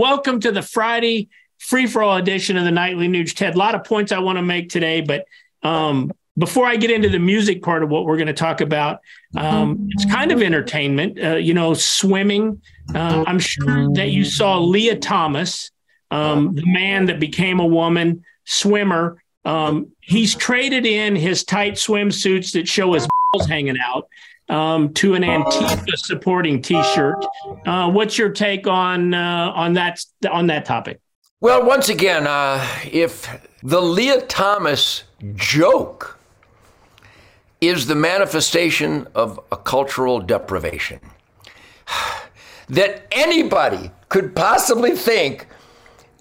welcome to the Friday free for all edition of the Nightly Nuge. Ted, a lot of points I want to make today, but um, before I get into the music part of what we're going to talk about, um, it's kind of entertainment. Uh, you know, swimming. Uh, I'm sure that you saw Lia Thomas, um, the man that became a woman swimmer. Um, he's traded in his tight swimsuits that show his balls hanging out um, to an Antifa supporting T-shirt. Uh, what's your take on uh, on that on that topic? Well, once again, uh, if the Lia Thomas joke is the manifestation of a cultural deprivation, that anybody could possibly think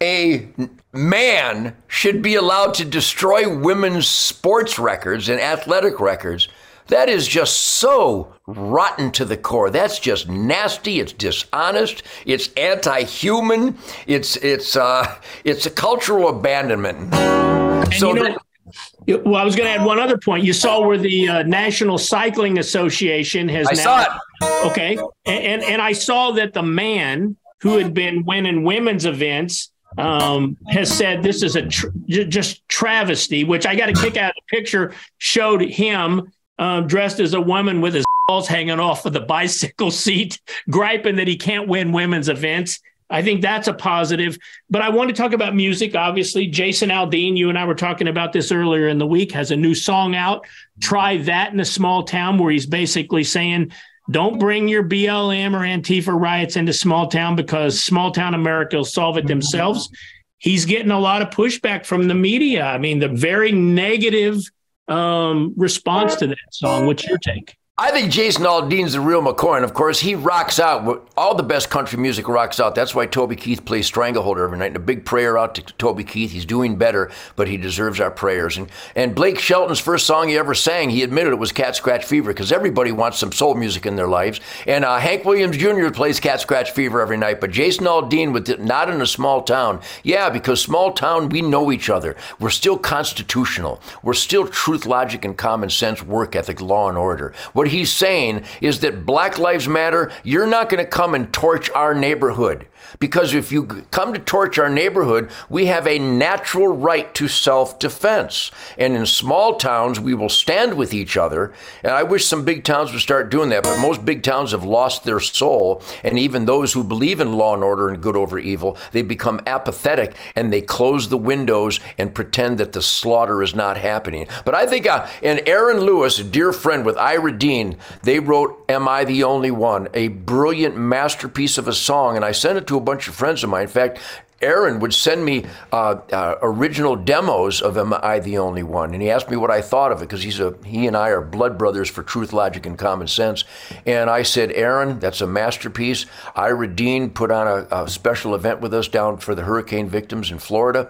a man should be allowed to destroy women's sports records and athletic records that is just so rotten to the core. That's just nasty. It's dishonest. It's anti-human. It's it's uh, it's a cultural abandonment. And so. You know, that, well, I was going to add one other point. You saw where the uh, National Cycling Association has. I now, saw it. Okay, and, and and I saw that the man who had been winning women's events um, has said this is a tr- just travesty, which I got a kick out of the picture, showed him um, dressed as a woman with his balls hanging off of the bicycle seat, griping that he can't win women's events. I think that's a positive. But I want to talk about music. Obviously, Jason Aldean, you and I were talking about this earlier in the week, has a new song out. Try that in a small town where he's basically saying, don't bring your BLM or Antifa riots into small town because small town America will solve it themselves. He's getting a lot of pushback from the media. I mean, the very negative um, response to that song. What's your take? I think Jason Aldean's the real McCoy, and of course he rocks out. All the best country music rocks out. That's why Toby Keith plays Stranglehold every night. And a big prayer out to Toby Keith. He's doing better, but he deserves our prayers. And and Blake Shelton's first song he ever sang, he admitted it was Cat Scratch Fever because everybody wants some soul music in their lives. And uh, Hank Williams Jr. plays Cat Scratch Fever every night, but Jason Aldean with it, not in a small town. Yeah, because small town we know each other. We're still constitutional. We're still truth, logic, and common sense, work ethic, law and order. What he's saying is that Black Lives Matter, you're not going to come and torch our neighborhood. Because if you come to torch our neighborhood, we have a natural right to self defense. And in small towns, we will stand with each other. And I wish some big towns would start doing that, but most big towns have lost their soul. And even those who believe in law and order and good over evil, they become apathetic and they close the windows and pretend that the slaughter is not happening. But I think, uh, and Aaron Lewis, a dear friend with Ira Dean, they wrote Am I the Only One? A brilliant masterpiece of a song. And I sent it to a bunch of friends of mine. In fact, Aaron would send me uh, uh, original demos of Am I the Only One? And he asked me what I thought of it because he's a he and I are blood brothers for truth, logic, and common sense. And I said, Aaron, that's a masterpiece. Ira Dean put on a, a special event with us down for the hurricane victims in Florida.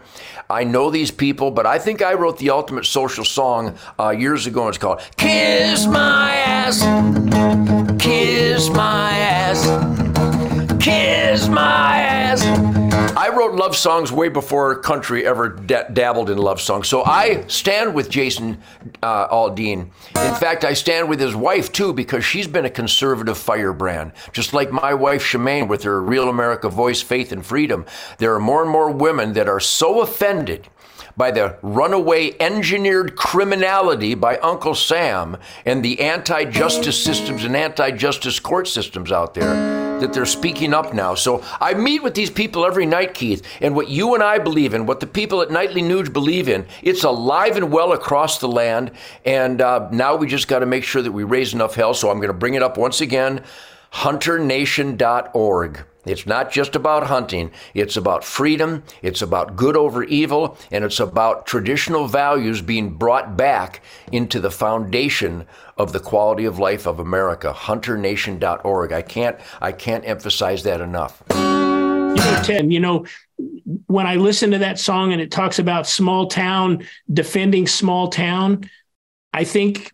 I know these people, but I think I wrote the ultimate social song uh, years ago. And it's called Kiss My wrote love songs way before country ever d- dabbled in love songs. So I stand with Jason uh, Aldean. In fact, I stand with his wife too because she's been a conservative firebrand. Just like my wife Shemane with her Real America voice, faith, and freedom. There are more and more women that are so offended by the runaway engineered criminality by Uncle Sam and the anti justice systems and anti justice court systems out there that they're speaking up now. So I meet with these people every night, Keith, and what you and I believe in, what the people at Nightly Nuge believe in, it's alive and well across the land. And uh, now we just got to make sure that we raise enough hell. So I'm going to bring it up once again hunternation.org. It's not just about hunting, it's about freedom, it's about good over evil, and it's about traditional values being brought back into the foundation of the quality of life of America. Hunternation.org. I can't I can't emphasize that enough. You know, Tim, you know, when I listen to that song and it talks about small town defending small town, I think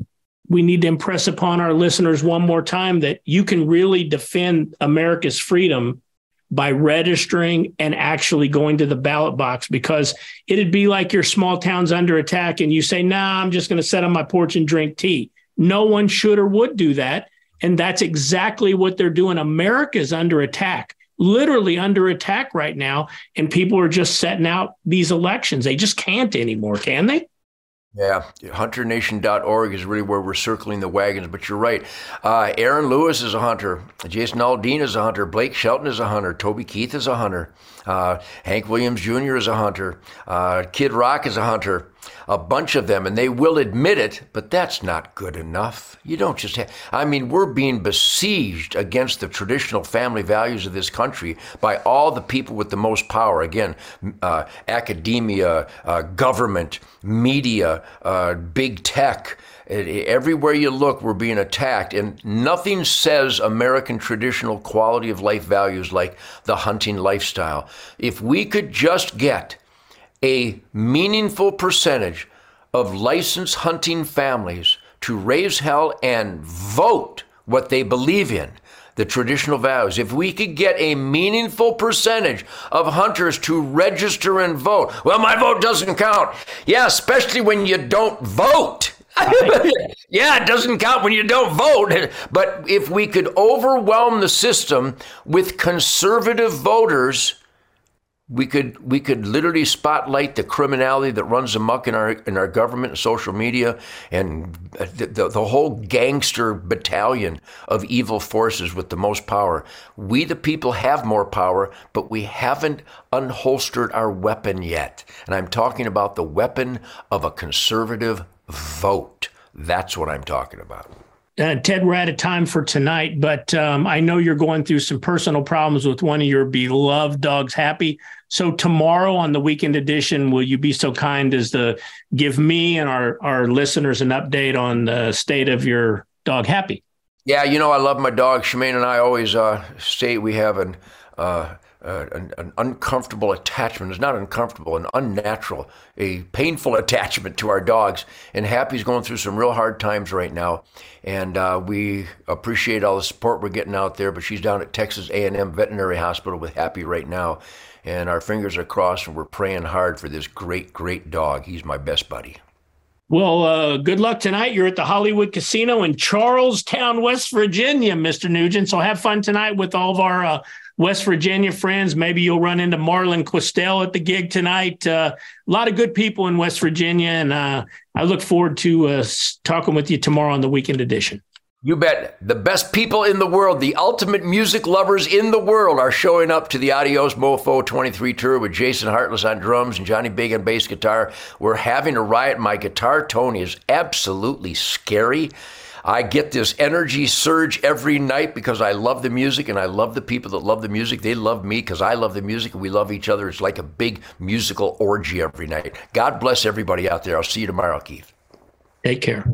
we need to impress upon our listeners one more time that you can really defend America's freedom by registering and actually going to the ballot box because it'd be like your small town's under attack and you say, nah, I'm just going to sit on my porch and drink tea. No one should or would do that. And that's exactly what they're doing. America's under attack. literally under attack right now, and people are just setting out these elections. They just can't anymore, can they? Yeah, hunternation.org is really where we're circling the wagons. But you're right. Uh, Aaron Lewis is a hunter. Jason Aldean is a hunter. Blake Shelton is a hunter. Toby Keith is a hunter. Uh, Hank Williams Jr. is a hunter. Uh, Kid Rock is a hunter a bunch of them, and they will admit it, but that's not good enough. You don't just have, I mean, we're being besieged against the traditional family values of this country by all the people with the most power. Again, uh, academia, uh, government, media, uh, big tech. Everywhere you look, we're being attacked, and nothing says American traditional quality of life values like the hunting lifestyle. If we could just get a meaningful percentage of licensed hunting families to raise hell and vote what they believe in, the traditional values. If we could get a meaningful percentage of hunters to register and vote, well, my vote doesn't count. Yeah, especially when you don't vote. yeah, it doesn't count when you don't vote. But if we could overwhelm the system with conservative voters, we could we could literally spotlight the criminality that runs amok in our in our government and social media and uh, the, the, the, whole gangster battalion of evil forces with the most power. We the people have more power, but we haven't unholstered our weapon yet. And I'm talking about the weapon of a conservative vote. That's what I'm talking about. Uh, Ted, we're out of time for tonight, but um, I know you're going through some personal problems with one of your beloved dogs, Happy. So tomorrow on the weekend edition, will you be so kind as to give me and our our listeners an update on the state of your dog, Happy? Yeah, you know I love my dog. Shemane and I always uh, say we have an uh, uh, an, an, uncomfortable attachment. It's not uncomfortable, an unnatural, a painful attachment to our dogs. And Happy's going through some real hard times right now, and uh, we appreciate all the support we're getting out there. But she's down at Texas A&M Veterinary Hospital with Happy right now, and our fingers are crossed, and we're praying hard for this great, great dog. He's my best buddy. Well, uh, good luck tonight. You're at the Hollywood Casino in Charles Town, West Virginia, Mr. Nugent. So have fun tonight with all of our uh, West Virginia friends. Maybe you'll run into Marlon Quistel at the gig tonight. Uh, a lot of good people in West Virginia, and uh, I look forward to uh, talking with you tomorrow on the weekend edition. You bet. The best people in the world, the ultimate music lovers in the world, are showing up to the Adios Mofo 23 tour with Jason Hartless on drums and Johnny Big on bass guitar. We're having a riot. My guitar tone is absolutely scary. I get this energy surge every night because I love the music and I love the people that love the music. They love me because I love the music and we love each other. It's like a big musical orgy every night. God bless everybody out there. I'll see you tomorrow, Keith. Take care.